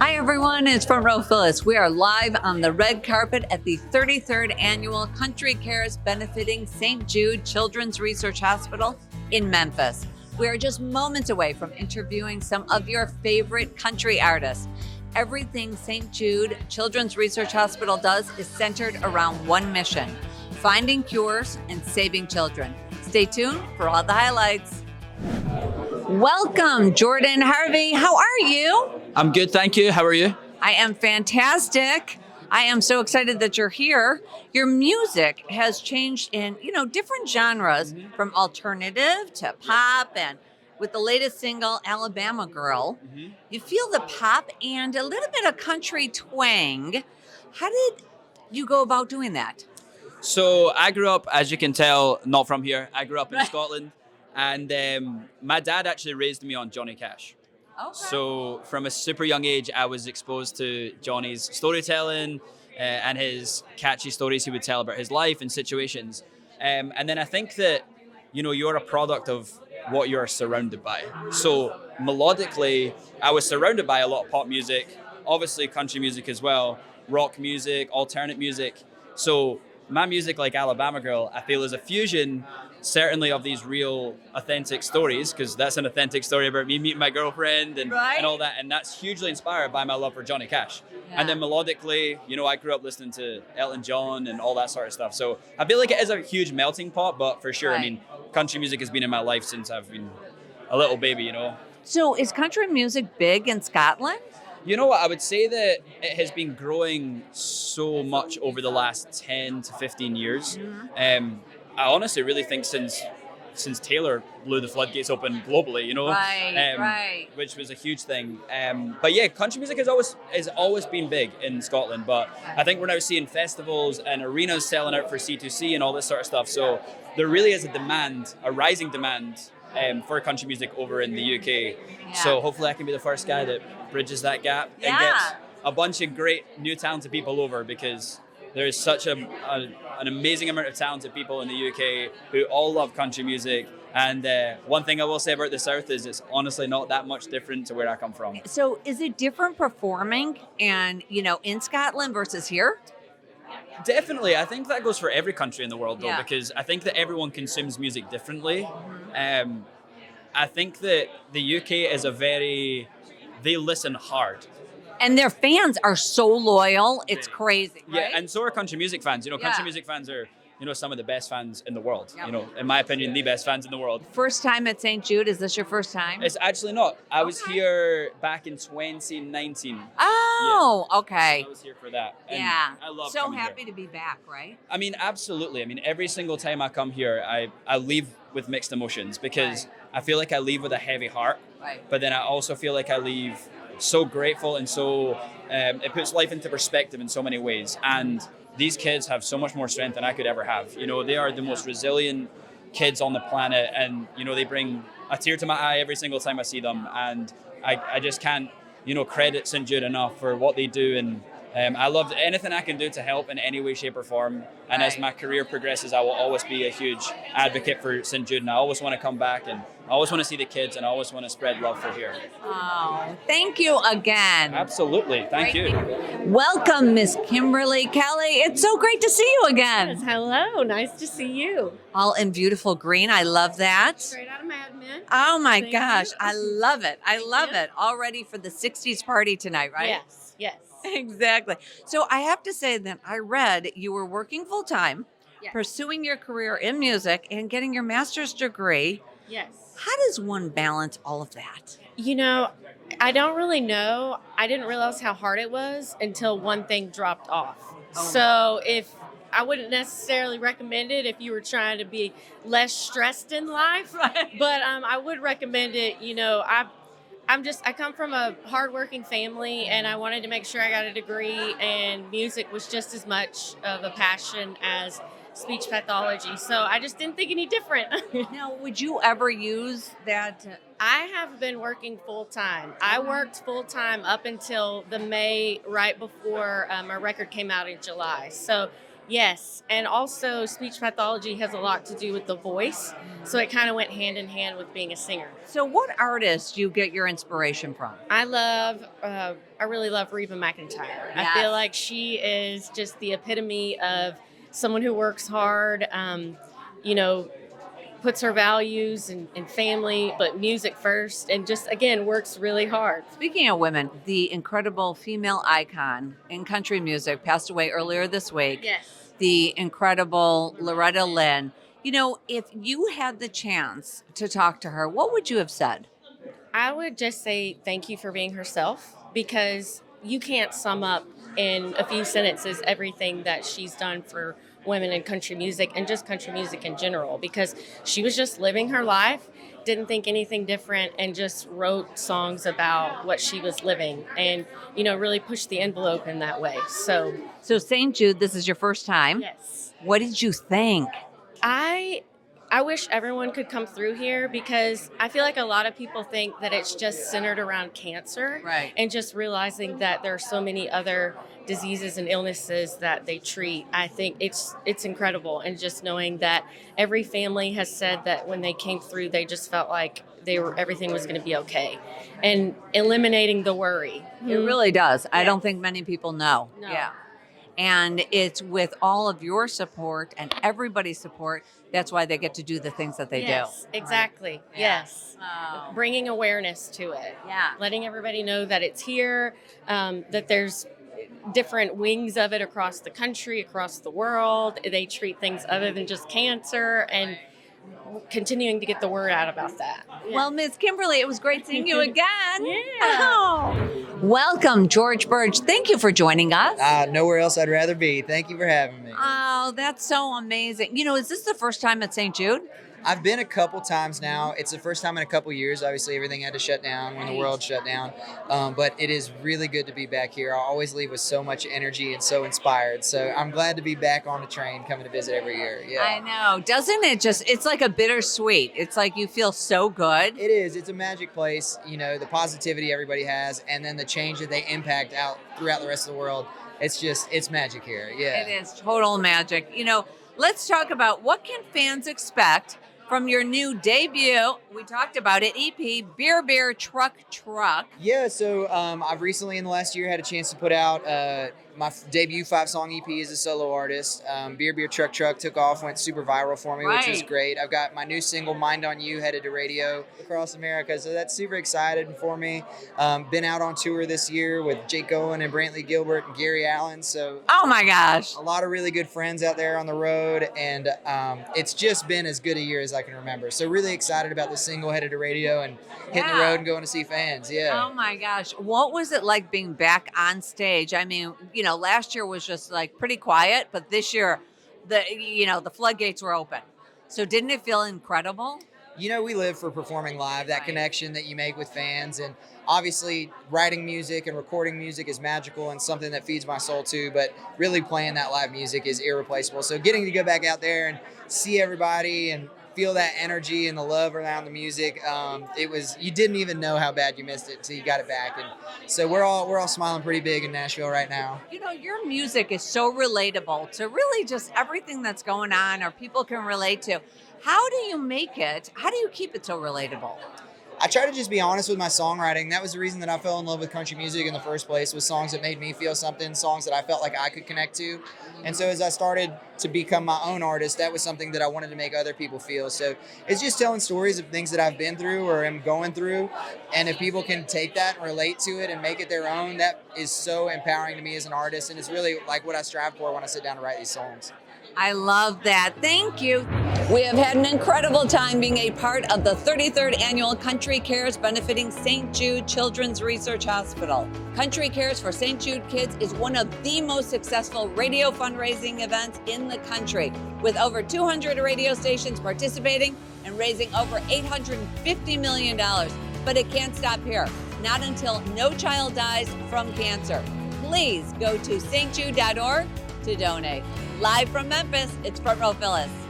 Hi, everyone. It's Front Row Phyllis. We are live on the red carpet at the 33rd Annual Country Cares benefiting St. Jude Children's Research Hospital in Memphis. We are just moments away from interviewing some of your favorite country artists. Everything St. Jude Children's Research Hospital does is centered around one mission finding cures and saving children. Stay tuned for all the highlights. Welcome, Jordan Harvey. How are you? I'm good, thank you. How are you? I am fantastic. I am so excited that you're here. Your music has changed in, you know, different genres from alternative to pop and with the latest single Alabama Girl, you feel the pop and a little bit of country twang. How did you go about doing that? So I grew up, as you can tell, not from here. I grew up in Scotland, and um, my dad actually raised me on Johnny Cash. Okay. So from a super young age, I was exposed to Johnny's storytelling uh, and his catchy stories he would tell about his life and situations. Um, and then I think that you know you're a product of what you're surrounded by. So melodically, I was surrounded by a lot of pop music, obviously country music as well, rock music, alternate music. So my music, like Alabama Girl, I feel is a fusion, certainly of these real, authentic stories, because that's an authentic story about me meeting my girlfriend and, Right. and all that, and that's hugely inspired by my love for Johnny Cash. Yeah. And then melodically, you know, I grew up listening to Elton John and all that sort of stuff. So I feel like it is a huge melting pot, but for sure, I mean, country music has been in my life since I've been a little baby, you know. So, is country music big in Scotland? You know what? I would say that it has been growing so much over the last 10 to 15 years. Um, I honestly really think since since Taylor blew the floodgates open globally, you know, Um, Right, right. which was a huge thing. Um, but yeah, country music has always has always been big in Scotland. But I think we're now seeing festivals and arenas selling out for C2C and all this sort of stuff. So there really is a demand, a rising demand. Um, for country music over in the UK, so hopefully I can be the first guy that bridges that gap Yeah. and gets a bunch of great new talented people over because there is such a, a an amazing amount of talented people in the UK who all love country music. And uh, one thing I will say about the South is it's honestly not that much different to where I come from. So, is it different performing and, you know, in Scotland versus here? Definitely, I think that goes for every country in the world, though, Yeah. because I think that everyone consumes music differently. Um, I think that the UK is a very they listen hard. And their fans are so loyal. It's crazy. Yeah, right? and so are country music fans. You know, country Yeah. music fans are you know some of the best fans in the world. Yep. You know, in my opinion, the best fans in the world. First time at St. Jude. Is this your first time? It's actually not. I was here back in 2019. oh, okay. I was here for that. and Yeah. I love so coming here. happy to be back, right? I mean, absolutely. I mean, every single time I come here, I, I leave with mixed emotions because Right. I feel like I leave with a heavy heart, Right. but then I also feel like I leave so grateful and so um, it puts life into perspective in so many ways. And these kids have so much more strength than I could ever have. You know, they are the most resilient kids on the planet, and you know, they bring a tear to my eye every single time I see them. And I, I just can't, you know, credit St. Jude enough for what they do and. Um, I love anything I can do to help in any way, shape, or form. And as my career progresses, I will always be a huge advocate for St. Jude. And I always want to come back and I always want to see the kids and I always want to spread love for here. Oh, thank you again. Absolutely. Thank you. Welcome, Miss Kimberly Kelly. It's so great to see you again. Hello, nice to see you. All in beautiful green. I love that. Straight out of Mad Men. Oh my Thank gosh, you. I love it. I Thank love you. it. All ready for the 60s party tonight, right? Yes, yes. Exactly. So I have to say that I read you were working full time, Yes. pursuing your career in music, and getting your master's degree. Yes. How does one balance all of that? You know, I don't really know. I didn't realize how hard it was until one thing dropped off. Oh. So if I wouldn't necessarily recommend it if you were trying to be less stressed in life, but um, I would recommend it. You know, I, I'm just I come from a hardworking family, and I wanted to make sure I got a degree, and music was just as much of a passion as speech pathology. So I just didn't think any different. Now, would you ever use that? uh, I have been working full time. I worked full time up until the May right before uh, my record came out in July. So Yes, and also speech pathology has a lot to do with the voice, so it kind of went hand in hand with being a singer. So, what artists do you get your inspiration from? I love, uh, I really love Reba McEntire. I feel like she is just the epitome of someone who works hard, um, you know, puts her values and, and family, but music first, and just again works really hard. Speaking of women, the incredible female icon in country music passed away earlier this week. Yes. The incredible Loretta Lynn. You know, if you had the chance to talk to her, what would you have said? I would just say thank you for being herself because you can't sum up in a few sentences everything that she's done for women in country music and just country music in general because she was just living her life, didn't think anything different, and just wrote songs about what she was living and, you know, really pushed the envelope in that way. So, So, St. Jude, this is your first time. yes. What did you think? I I wish everyone could come through here because I feel like a lot of people think that it's just centered around cancer. Right. And just realizing that there are so many other diseases and illnesses that they treat. I think it's it's incredible and just knowing that every family has said that when they came through they just felt like they were everything was going to be okay. And eliminating the worry. It really does. I don't think many people know. No. Yeah. And it's with all of your support and everybody's support, that's why they get to do the things that they do. yes, do. Exactly. Yeah. Yes. Oh. Bringing awareness to it. Yeah. letting everybody know that it's here, um, that there's different wings of it across the country, across the world. They treat things other than just cancer and continuing to get the word out about that. Well, Miss Kimberly, it was great seeing you again. Yeah. Oh. Welcome, George Birge. Thank you for joining us. Uh, nowhere else I'd rather be. Thank you for having me. Oh, that's so amazing. You know, is this the first time at St. Jude? I've been a couple times now. It's the first time in a couple years. Obviously, everything had to shut down when the world shut down. Um, but it is really good to be back here. I always leave with so much energy and so inspired. So I'm glad to be back on the train coming to visit every year. Yeah. I know. Doesn't it just, it's like a bittersweet. It's like you feel so good. It is. It's a magic place. You know, the positivity everybody has, and then the change that they impact out throughout the rest of the world. It's just, it's magic here. Yeah. It is total magic. You know, let's talk about what can fans expect from your new debut. We talked about it, EP Beer Beer Truck Truck. Yeah, so um, I've recently in the last year had a chance to put out uh, my debut five song EP as a solo artist. Um, Beer Beer Truck Truck took off, went super viral for me, which was great. I've got my new single Mind on You headed to radio across America, so that's super excited for me. Um, been out on tour this year with Jake Owen and Brantley Gilbert and Gary Allan, so Oh my gosh. a lot of really good friends out there on the road, and um, it's just been as good a year as I can remember. So really excited about the single headed to radio and hitting the road and going to see fans. Yeah. Oh my gosh. What was it like being back on stage? I mean, you know, last year was just like pretty quiet, but this year the you know, the floodgates were open. So didn't it feel incredible? you know we live for performing live that Right. connection that you make with fans and obviously writing music and recording music is magical and something that feeds my soul too but really playing that live music is irreplaceable so getting to go back out there and see everybody and feel that energy and the love around the music um, it was you didn't even know how bad you missed it until you got it back and so we're all we're all smiling pretty big in nashville right now You know, your music is so relatable to really just everything that's going on or people can relate to. How do you make it? How do you keep it so relatable? I try to just be honest with my songwriting. That was the reason that I fell in love with country music in the first place was songs that made me feel something, songs that I felt like I could connect to. And so as I started to become my own artist, that was something that I wanted to make other people feel. So it's just telling stories of things that I've been through or am going through. And if people can take that and relate to it and make it their own, that is so empowering to me as an artist. And it's really like what I strive for when I sit down to write these songs. I love that. Thank you. We have had an incredible time being a part of the 33rd annual Country Cares benefiting St. Jude Children's Research Hospital. Country Cares for St. Jude Kids is one of the most successful radio fundraising events in the country, with over 200 radio stations participating and raising over $850 million. But it can't stop here, not until no child dies from cancer. Please go to stjude.org to donate. Live from Memphis, it's Front Row Phyllis.